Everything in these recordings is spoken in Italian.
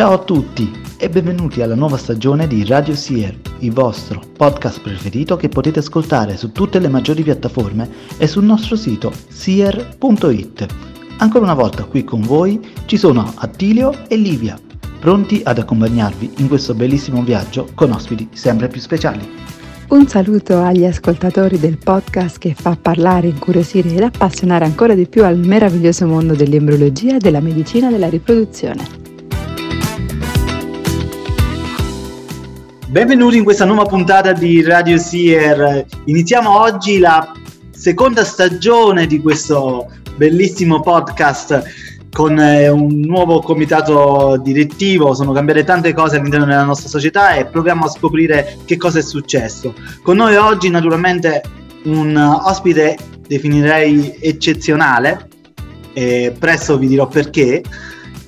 Ciao a tutti e benvenuti alla nuova stagione di Radio Seer, il vostro podcast preferito che potete ascoltare su tutte le maggiori piattaforme e sul nostro sito seer.it. Ancora una volta qui con voi ci sono Attilio e Livia, pronti ad accompagnarvi in questo bellissimo viaggio con ospiti sempre più speciali. Un saluto agli ascoltatori del podcast che fa parlare, incuriosire ed appassionare ancora di più al meraviglioso mondo dell'embriologia e della medicina della riproduzione. Benvenuti in questa nuova puntata di Radio Seer. Iniziamo oggi la seconda stagione di questo bellissimo podcast con eh, un nuovo comitato direttivo, sono cambiate tante cose all'interno della nostra società e proviamo a scoprire che cosa è successo. Con noi oggi naturalmente un ospite definirei eccezionale, e presto vi dirò perché,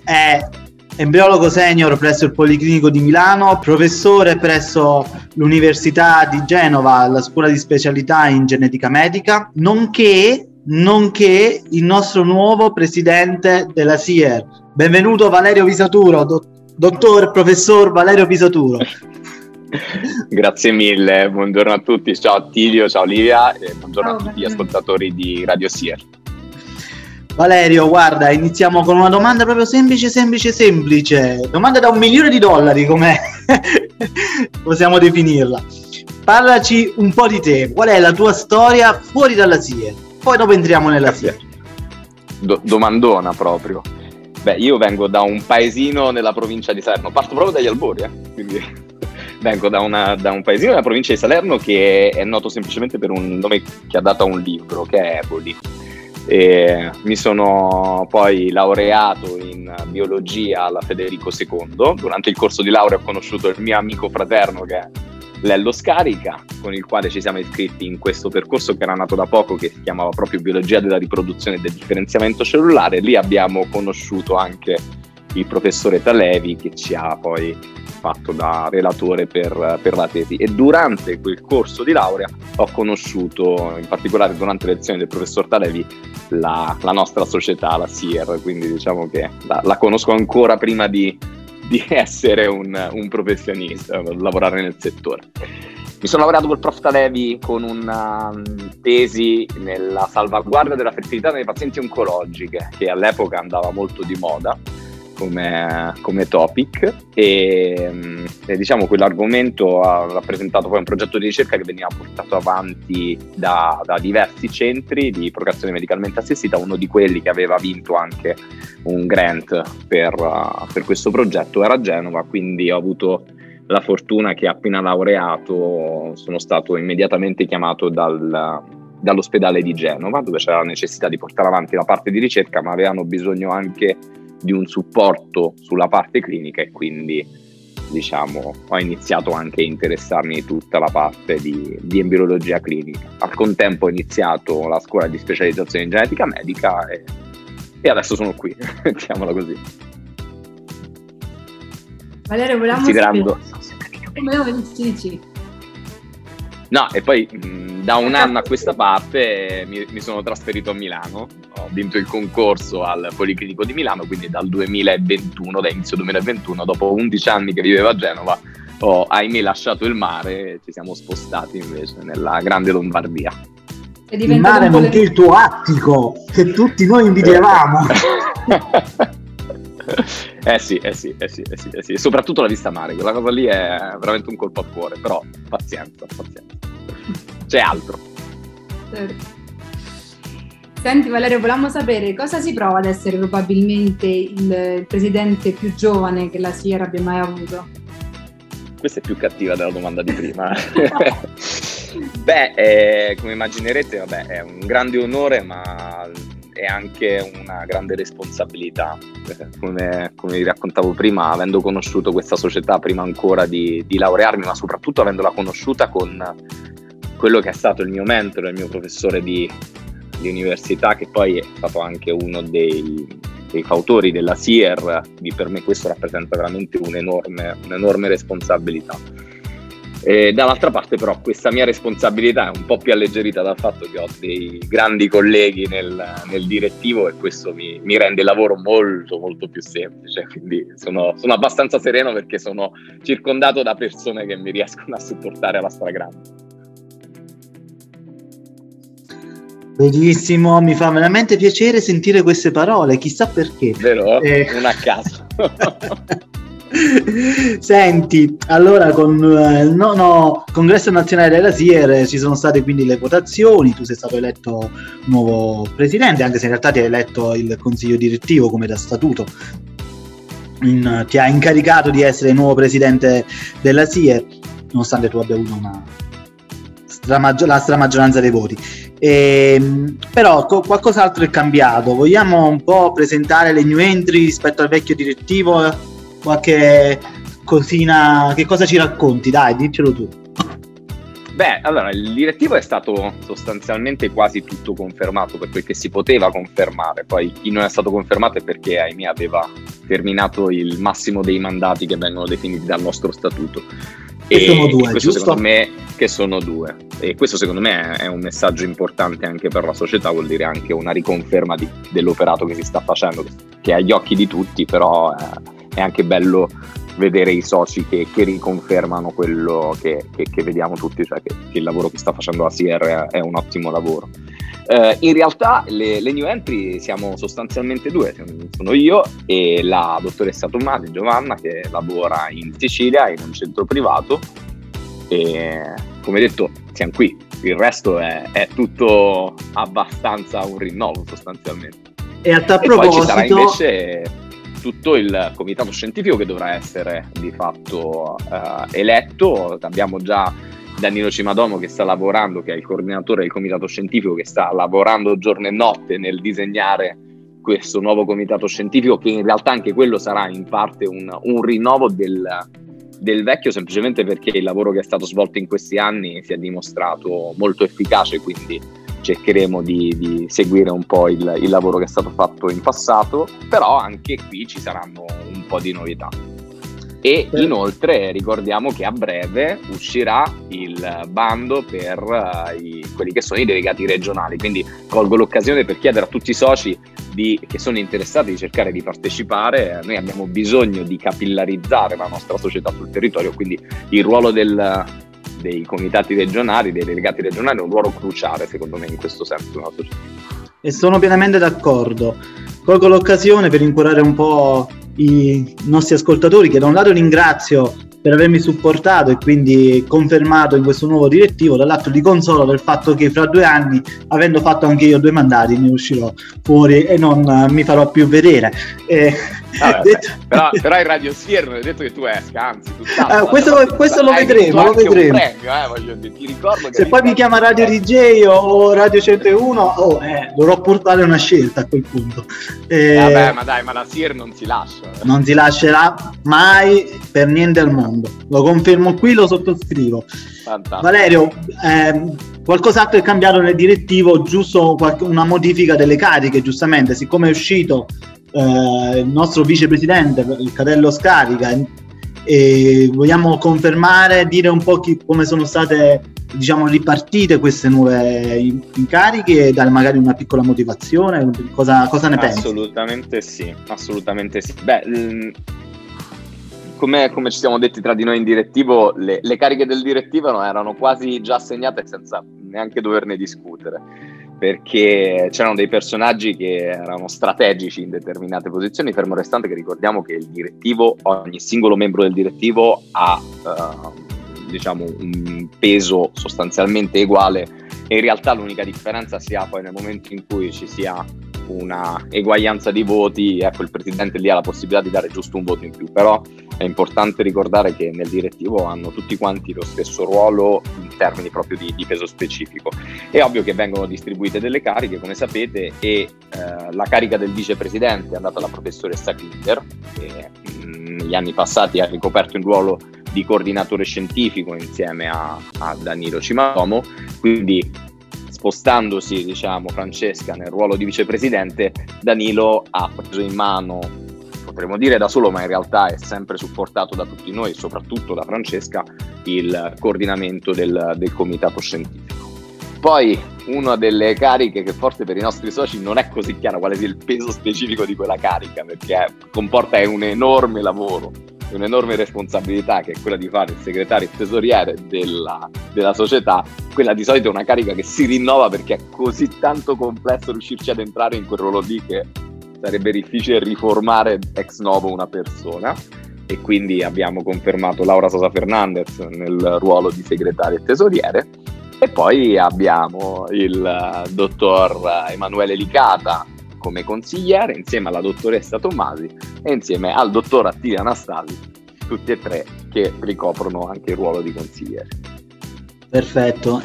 è embriologo senior presso il Policlinico di Milano, professore presso l'Università di Genova, la scuola di specialità in genetica medica, nonché nonché il nostro nuovo presidente della SIER. Benvenuto Valerio Visaturo, do- dottor professor Valerio Visaturo. Grazie mille, buongiorno a tutti, ciao Attilio, ciao Livia e buongiorno ciao, a tutti gli ascoltatori di Radio SIER. Valerio, guarda, iniziamo con una domanda proprio semplice, semplice, semplice. Domanda da un milione di dollari, come possiamo definirla. Parlaci un po' di te, qual è la tua storia fuori dalla SIER? Poi dopo entriamo nella serie. Do- domandona proprio. Beh, io vengo da un paesino nella provincia di Salerno, parto proprio dagli albori, eh? quindi vengo da, una, da, un paesino nella provincia di Salerno che è noto semplicemente per un nome che ha dato a un libro, che è Eboli. E mi sono poi laureato in biologia alla Federico II. Durante il corso di laurea ho conosciuto il mio amico fraterno che è Lello Scarica, con il quale ci siamo iscritti in questo percorso che era nato da poco, che si chiamava proprio Biologia della riproduzione e del differenziamento cellulare. Lì abbiamo conosciuto anche il professore Talevi che ci ha poi fatto da relatore per, per, la tesi e durante quel corso di laurea ho conosciuto, in particolare durante le lezioni del professor Talevi, la, la nostra società, la SIER, quindi diciamo che la, la conosco ancora prima di, di essere un, un professionista, lavorare nel settore. Mi sono lavorato col prof Talevi con una um, tesi nella salvaguardia della fertilità nei pazienti oncologiche, che all'epoca andava molto di moda come, come topic e, mm, e, diciamo quell'argomento ha rappresentato poi un progetto di ricerca che veniva portato avanti da, da diversi centri di procreazione medicalmente assistita, uno di quelli che aveva vinto anche un grant per, uh, per questo progetto era Genova, quindi ho avuto la fortuna che appena laureato sono stato immediatamente chiamato dal, dall'ospedale di Genova, dove c'era la necessità di portare avanti la parte di ricerca, ma avevano bisogno anche di un supporto sulla parte clinica e quindi diciamo, ho iniziato anche a interessarmi di tutta la parte di, di embriologia clinica. Al contempo ho iniziato la scuola di specializzazione in genetica medica e, e adesso sono qui, mettiamola così. Valerio, volevamo Considerando... Come lo dici? No, e poi mh, da un anno a questa parte mi, mi, sono trasferito a Milano, ho vinto il concorso al Policlinico di Milano, quindi dal 2021, da inizio 2021, dopo 11 anni che vivevo a Genova, ho ahimè lasciato il mare e ci siamo spostati invece nella grande Lombardia. Il mare nonché il tuo attico, che tutti noi invidiavamo. eh sì, eh sì, eh sì, eh sì, eh sì, soprattutto la vista mare, quella cosa lì è veramente un colpo al cuore, però pazienza, pazienza. C'è altro. Certo. Senti Valerio, volevamo sapere cosa si prova ad essere probabilmente il, il presidente più giovane che la Sierra abbia mai avuto? Questa è più cattiva della domanda di prima. Beh, eh, come immaginerete, vabbè, è un grande onore, ma è anche una grande responsabilità. Come, come, vi raccontavo prima, avendo conosciuto questa società prima ancora di, di, laurearmi, ma soprattutto avendola conosciuta con quello che è stato il mio mentore, il mio professore di, di università, che poi è stato anche uno dei, dei fautori della SIER, per me questo rappresenta veramente un'enorme, un'enorme responsabilità. E dall'altra parte però questa mia responsabilità è un po' più alleggerita dal fatto che ho dei grandi colleghi nel, nel direttivo e questo mi, mi, rende il lavoro molto molto più semplice, quindi sono, sono abbastanza sereno perché sono circondato da persone che mi riescono a supportare alla stragrande. Benissimo, mi fa veramente piacere sentire queste parole, chissà perché. Vero? Eh... Non a caso. Senti, allora con eh, il nono congresso nazionale della SIER ci sono state quindi le votazioni, tu sei stato eletto nuovo presidente, anche se in realtà ti hai eletto il consiglio direttivo come da statuto. In, ti ha incaricato di essere nuovo presidente della SIER, nonostante tu abbia avuto una stramaggi- la stramaggioranza dei voti. E, ehm, però co- qualcos'altro è cambiato. Vogliamo un po' presentare le new entry rispetto al vecchio direttivo? Qualche cosina, che cosa ci racconti? Dai, diccelo tu. Beh, allora il direttivo è stato sostanzialmente quasi tutto confermato per quel che si poteva confermare. Poi chi non è stato confermato è perché, ahimè, aveva terminato il massimo dei mandati che vengono definiti dal nostro statuto. E, e sono due, questo giusto? secondo me che sono due. E questo secondo me è un messaggio importante anche per la società, vuol dire anche una riconferma di, dell'operato che si sta facendo, che è agli occhi di tutti, però è, è anche bello vedere i soci che, che riconfermano quello che, che, che, vediamo tutti, cioè che, il lavoro che sta facendo la CR è, un ottimo lavoro. Uh, in realtà le, le, new entry siamo sostanzialmente due, sono io e la dottoressa Tommasi Giovanna che lavora in Sicilia in un centro privato e come detto siamo qui, il resto è, è tutto abbastanza un rinnovo sostanzialmente. E a tal proposito... tutto il comitato scientifico che dovrà essere di fatto uh, eletto, abbiamo già Danilo Cimadomo che sta lavorando, che è il coordinatore del comitato scientifico, che sta lavorando giorno e notte nel disegnare questo nuovo comitato scientifico, che in realtà anche quello sarà in parte un, un rinnovo del, del vecchio, semplicemente perché il lavoro che è stato svolto in questi anni si è dimostrato molto efficace, quindi cercheremo di, di seguire un po' il, il lavoro che è stato fatto in passato, però anche qui ci saranno un po' di novità. E inoltre ricordiamo che a breve uscirà il bando per uh, i, quelli che sono i delegati regionali, quindi colgo l'occasione per chiedere a tutti i soci di, che sono interessati di cercare di partecipare. Noi abbiamo bisogno di capillarizzare la nostra società sul territorio, quindi il ruolo del, dei comitati regionali, dei delegati regionali un ruolo cruciale secondo me in questo senso nella. E sono pienamente d'accordo. Colgo l'occasione per incorare un po' i nostri ascoltatori che da un lato ringrazio per avermi supportato e quindi confermato in questo nuovo direttivo, dall'altro di consolo del fatto che fra due anni, avendo fatto anche io due mandati, ne uscirò fuori e non mi farò più vedere. Eh, Vabbè, detto... però, però in Radio Sphere non è detto che tu esca, anzi, eh, questo, questo lo vedremo, lo vedremo. Premio, eh, dire, Se poi mi chiama Radio DJ o Radio 101, oh, eh, dovrò portare una scelta a quel punto. Eh, Vabbè, ma dai, ma la Sier non si lascia. Eh. Non si lascerà mai per niente al mondo. Lo confermo qui, lo sottoscrivo. Fantastico. Valerio, ehm, qualcos'altro è cambiato nel direttivo, giusto una modifica delle cariche, giustamente, siccome è uscito eh, il nostro vicepresidente, il Catello Scarica, e vogliamo confermare, dire un po' chi, come sono state diciamo, ripartite queste nuove incarichi e dare magari una piccola motivazione? Cosa, cosa ne pensi? Assolutamente sì, assolutamente sì. Beh, mm, come, come, ci siamo detti tra di noi in direttivo, le, le cariche del direttivo erano quasi già assegnate senza neanche doverne discutere perché c'erano dei personaggi che erano strategici in determinate posizioni, fermo restante che ricordiamo che il direttivo, ogni singolo membro del direttivo ha uh, diciamo un peso sostanzialmente uguale e in realtà l'unica differenza si ha poi nel momento in cui ci sia una eguaglianza di voti, ecco il presidente lì ha la possibilità di dare giusto un voto in più, però è importante ricordare che nel direttivo hanno tutti quanti lo stesso ruolo in termini proprio di, di peso specifico. È ovvio che vengono distribuite delle cariche, come sapete, e eh, la carica del vicepresidente è andata alla professoressa Klinger, che mh, negli anni passati ha ricoperto il ruolo di coordinatore scientifico insieme a, a Danilo Cimatomo, quindi spostandosi diciamo, Francesca nel ruolo di vicepresidente, Danilo ha preso in mano potremmo dire da solo, ma in realtà è sempre supportato da tutti noi, soprattutto da Francesca, il coordinamento del, del comitato scientifico. Poi una delle cariche che forse per i nostri soci non è così chiaro quale sia il peso specifico di quella carica, perché comporta un enorme lavoro, un'enorme responsabilità che è quella di fare il segretario e tesoriere della, della, società, quella di solito è una carica che si rinnova perché è così tanto complesso riuscirci ad entrare in quel ruolo lì che sarebbe difficile riformare ex novo una persona e quindi abbiamo confermato Laura Sosa Fernandez nel ruolo di segretario e tesoriere e poi abbiamo il eh, dottor Emanuele Licata come consigliere insieme alla dottoressa Tommasi e insieme al dottor Attilio Anastasi, tutti e tre che ricoprono anche il ruolo di consigliere. Perfetto.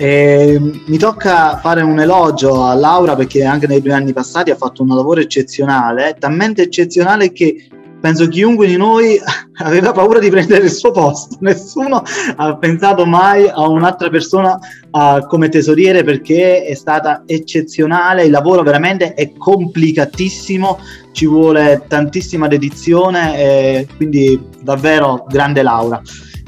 E mi tocca fare un elogio a Laura perché anche nei due anni passati ha fatto un lavoro eccezionale, talmente eccezionale che penso chiunque di noi aveva paura di prendere il suo posto, nessuno ha pensato mai a un'altra persona uh, come tesoriere perché è stata eccezionale, il lavoro veramente è complicatissimo, ci vuole tantissima dedizione quindi davvero grande Laura.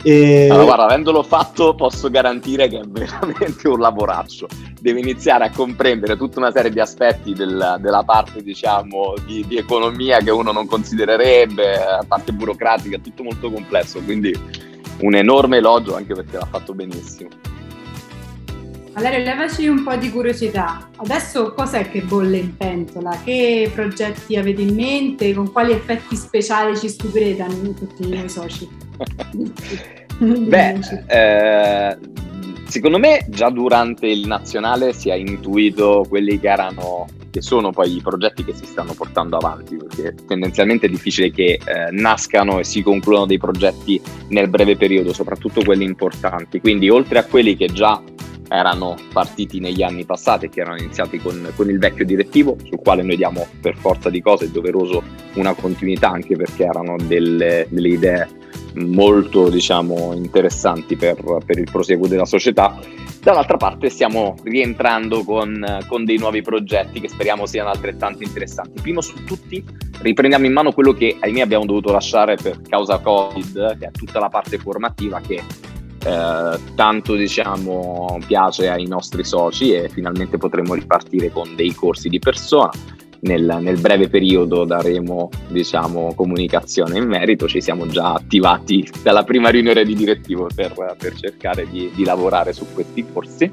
E... Allora, guarda, avendolo fatto posso garantire che è veramente un lavoraccio. Devi iniziare a comprendere tutta una serie di aspetti del, della parte, diciamo, di, di, economia che uno non considererebbe, la parte burocratica, tutto molto complesso, quindi un enorme elogio anche perché l'ha fatto benissimo. Valerio, levaci un po' di curiosità. Adesso cos'è che bolle in pentola? Che progetti avete in mente? Con quali effetti speciali ci stupirete tutti noi soci? Beh, eh, secondo me già durante il nazionale si è intuito quelli che erano che sono poi i progetti che si stanno portando avanti, perché tendenzialmente è difficile che eh, nascano e si concludano dei progetti nel breve periodo, soprattutto quelli importanti. Quindi oltre a quelli che già erano partiti negli anni passati e che erano iniziati con, con, il vecchio direttivo, sul quale noi diamo per forza di cose, doveroso una continuità anche perché erano delle, delle idee molto diciamo, interessanti per, per, il proseguo della società. Dall'altra parte stiamo rientrando con, con, dei nuovi progetti che speriamo siano altrettanto interessanti. Primo su tutti riprendiamo in mano quello che ahimè abbiamo dovuto lasciare per causa Covid, che è tutta la parte formativa che eh, tanto diciamo piace ai nostri soci e finalmente potremo ripartire con dei corsi di persona. Nel, nel, breve periodo daremo diciamo, comunicazione in merito, ci siamo già attivati dalla prima riunione di direttivo per, per cercare di, di, lavorare su questi corsi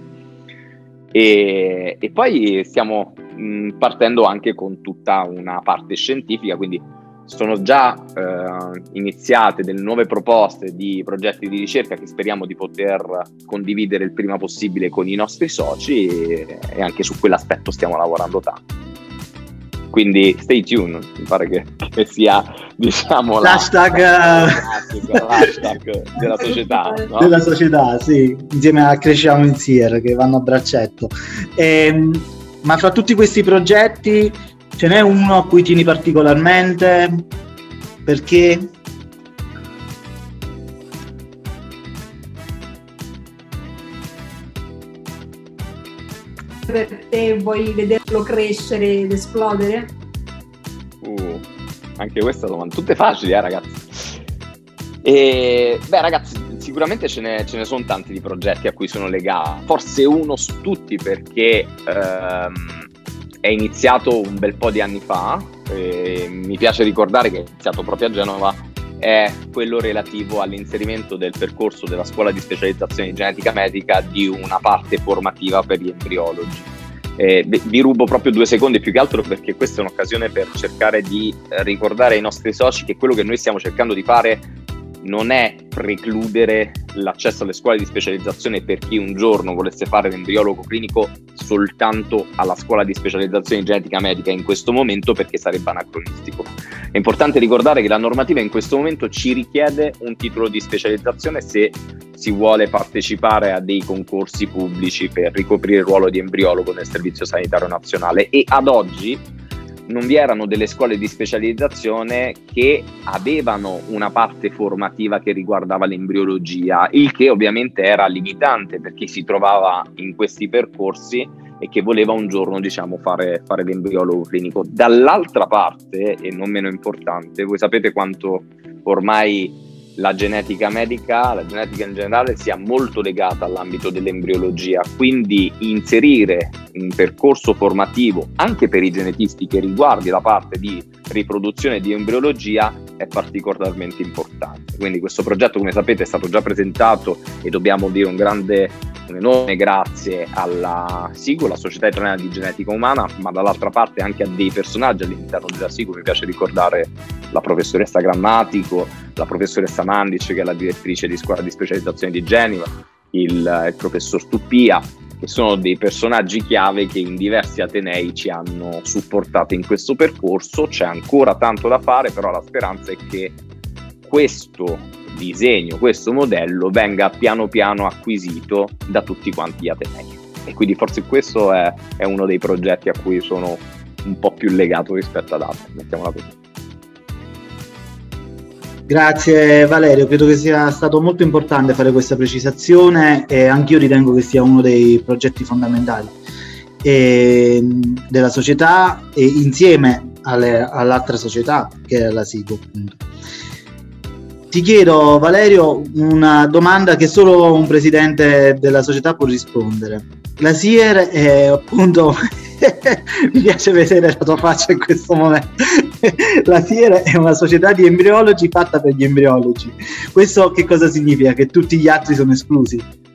e, e poi stiamo mh, partendo anche con tutta una parte scientifica, quindi sono già eh, iniziate delle nuove proposte di progetti di ricerca che speriamo di poter condividere il prima possibile con i nostri soci e, e anche su quell'aspetto stiamo lavorando tanto. Quindi stay tuned, mi pare che, che sia diciamo l'hashtag, la, l'hashtag della società. No? Della società, sì, insieme a Cresciamo Insieme che vanno a braccetto. Ehm, ma fra tutti questi progetti Ce n'è uno a cui tieni particolarmente? Perché? Per te vuoi vederlo crescere ed esplodere? Uh, anche questa domanda, tutte facili, eh ragazzi. E, beh ragazzi, sicuramente ce ne, ce ne, sono tanti di progetti a cui sono legato, forse uno su tutti perché ehm, è iniziato un bel po' di anni fa, mi piace ricordare che è iniziato proprio a Genova, è quello relativo all'inserimento del percorso della scuola di specializzazione in genetica medica di una parte formativa per gli embriologi. Eh, vi rubo proprio due secondi più che altro perché questa è un'occasione per cercare di ricordare ai nostri soci che quello che noi stiamo cercando di fare non è precludere l'accesso alle scuole di specializzazione per chi un giorno volesse fare l'embriologo clinico soltanto alla scuola di specializzazione in genetica medica in questo momento perché sarebbe anacronistico. È importante ricordare che la normativa in questo momento ci richiede un titolo di specializzazione se si vuole partecipare a dei concorsi pubblici per ricoprire il ruolo di embriologo nel Servizio Sanitario Nazionale e ad oggi non vi erano delle scuole di specializzazione che avevano una parte formativa che riguardava l'embriologia, il che ovviamente era limitante per chi si trovava in questi percorsi e che voleva un giorno diciamo, fare, fare l'embriologo clinico. Dall'altra parte, e non meno importante, voi sapete quanto ormai la genetica medica, la genetica in generale sia molto legata all'ambito dell'embriologia, quindi inserire un percorso formativo anche per i genetisti che riguardi la parte di riproduzione di embriologia è particolarmente importante. Quindi questo progetto, come sapete, è stato già presentato e dobbiamo dire un grande un enorme grazie alla SIGO, la Società Italiana di Genetica Umana, ma dall'altra parte anche a dei personaggi all'interno della SIGO. Mi piace ricordare la professoressa Grammatico, la professoressa Mandic, che è la direttrice di scuola di specializzazione di Genova, il, il professor Tuppia, che sono dei personaggi chiave che in diversi Atenei ci hanno supportato in questo percorso. C'è ancora tanto da fare, però la speranza è che questo disegno, questo modello venga piano piano acquisito da tutti quanti gli Atenei. E quindi forse questo è, è uno dei progetti a cui sono un po' più legato rispetto ad altri, mettiamola così. Grazie Valerio, credo che sia stato molto importante fare questa precisazione e anch'io ritengo che sia uno dei progetti fondamentali e, della società e insieme alle, all'altra società che è la SIGO. Ti chiedo Valerio una domanda che solo un presidente della società può rispondere. La SIER è appunto mi piace vedere la tua faccia in questo momento. la Fiera è una società di embriologi fatta per gli embriologi. Questo che cosa significa? Che tutti gli altri sono esclusi?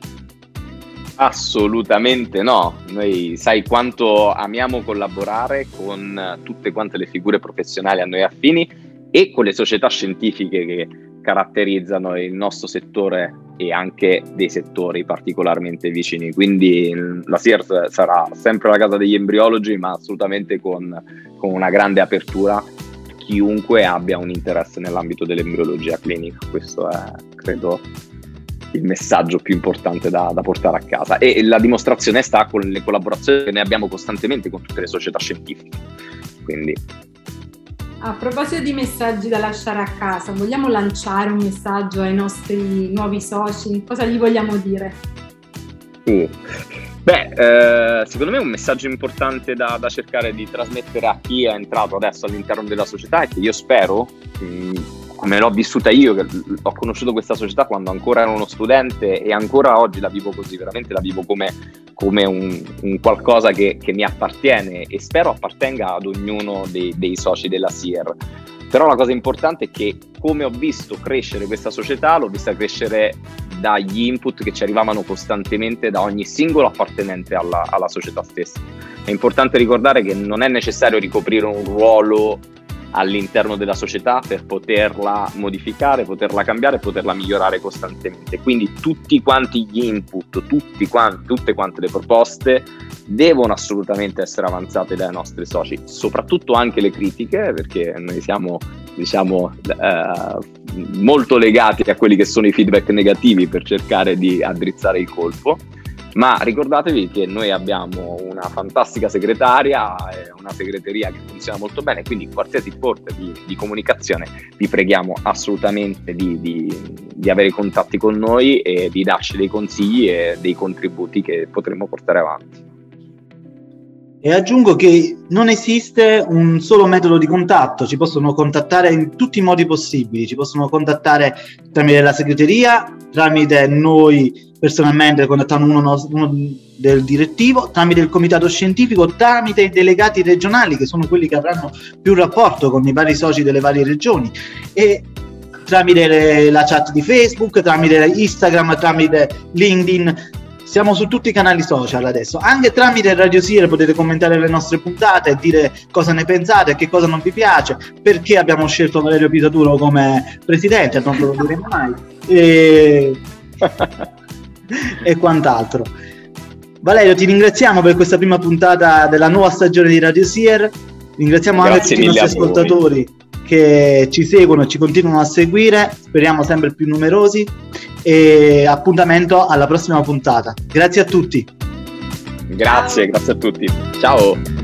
Assolutamente no, noi sai quanto amiamo collaborare con tutte quante le figure professionali a noi affini e con le società scientifiche che caratterizzano il nostro settore e anche dei settori particolarmente vicini. Quindi la SIRS sarà sempre la casa degli embriologi, ma assolutamente con, con una grande apertura chiunque abbia un interesse nell'ambito dell'embriologia clinica. Questo è, credo, il messaggio più importante da, da, portare a casa. E la dimostrazione sta con le collaborazioni che ne abbiamo costantemente con tutte le società scientifiche. Quindi a proposito di messaggi da lasciare a casa, vogliamo lanciare un messaggio ai nostri nuovi soci? Cosa gli vogliamo dire? Uh. Beh, eh, secondo me un messaggio importante da, da, cercare di trasmettere a chi è entrato adesso all'interno della società è che io spero, mh, come l'ho vissuta io, che ho conosciuto questa società quando ancora ero uno studente e ancora oggi la vivo così, veramente la vivo come, come un, un, qualcosa che, che, mi appartiene e spero appartenga ad ognuno dei, dei soci della SIER. Però la cosa importante è che come ho visto crescere questa società, l'ho vista crescere dagli input che ci arrivavano costantemente da ogni singolo appartenente alla, alla società stessa. È importante ricordare che non è necessario ricoprire un ruolo all'interno della società per poterla modificare, poterla cambiare, poterla migliorare costantemente. Quindi tutti quanti gli input, quanti, tutte quante le proposte devono assolutamente essere avanzate dai nostri soci, soprattutto anche le critiche, perché noi siamo diciamo eh, molto legati a quelli che sono i feedback negativi per cercare di addrizzare il colpo ma ricordatevi che noi abbiamo una fantastica segretaria, una segreteria che funziona molto bene, quindi qualsiasi forma di, di, comunicazione vi preghiamo assolutamente di, di, di, avere contatti con noi e di darci dei consigli e dei contributi che potremo portare avanti. E aggiungo che non esiste un solo metodo di contatto, ci possono contattare in tutti i modi possibili, ci possono contattare tramite la segreteria, tramite noi personalmente contattando uno, uno, del direttivo, tramite il comitato scientifico, tramite i delegati regionali che sono quelli che avranno più rapporto con i vari soci delle varie regioni e tramite le, la chat di Facebook, tramite Instagram, tramite LinkedIn. Siamo su tutti i canali social adesso, anche tramite Radio Sire potete commentare le nostre puntate e dire cosa ne pensate, che cosa non vi piace, perché abbiamo scelto Valerio Pisaturo come presidente, non lo diremo mai. E... e quant'altro. Valerio, ti ringraziamo per questa prima puntata della nuova stagione di Radio Sier. Ringraziamo Grazie anche tutti i nostri ascoltatori che ci seguono e ci continuano a seguire, speriamo sempre più numerosi e appuntamento alla prossima puntata. Grazie a tutti. Grazie, grazie a tutti. Ciao.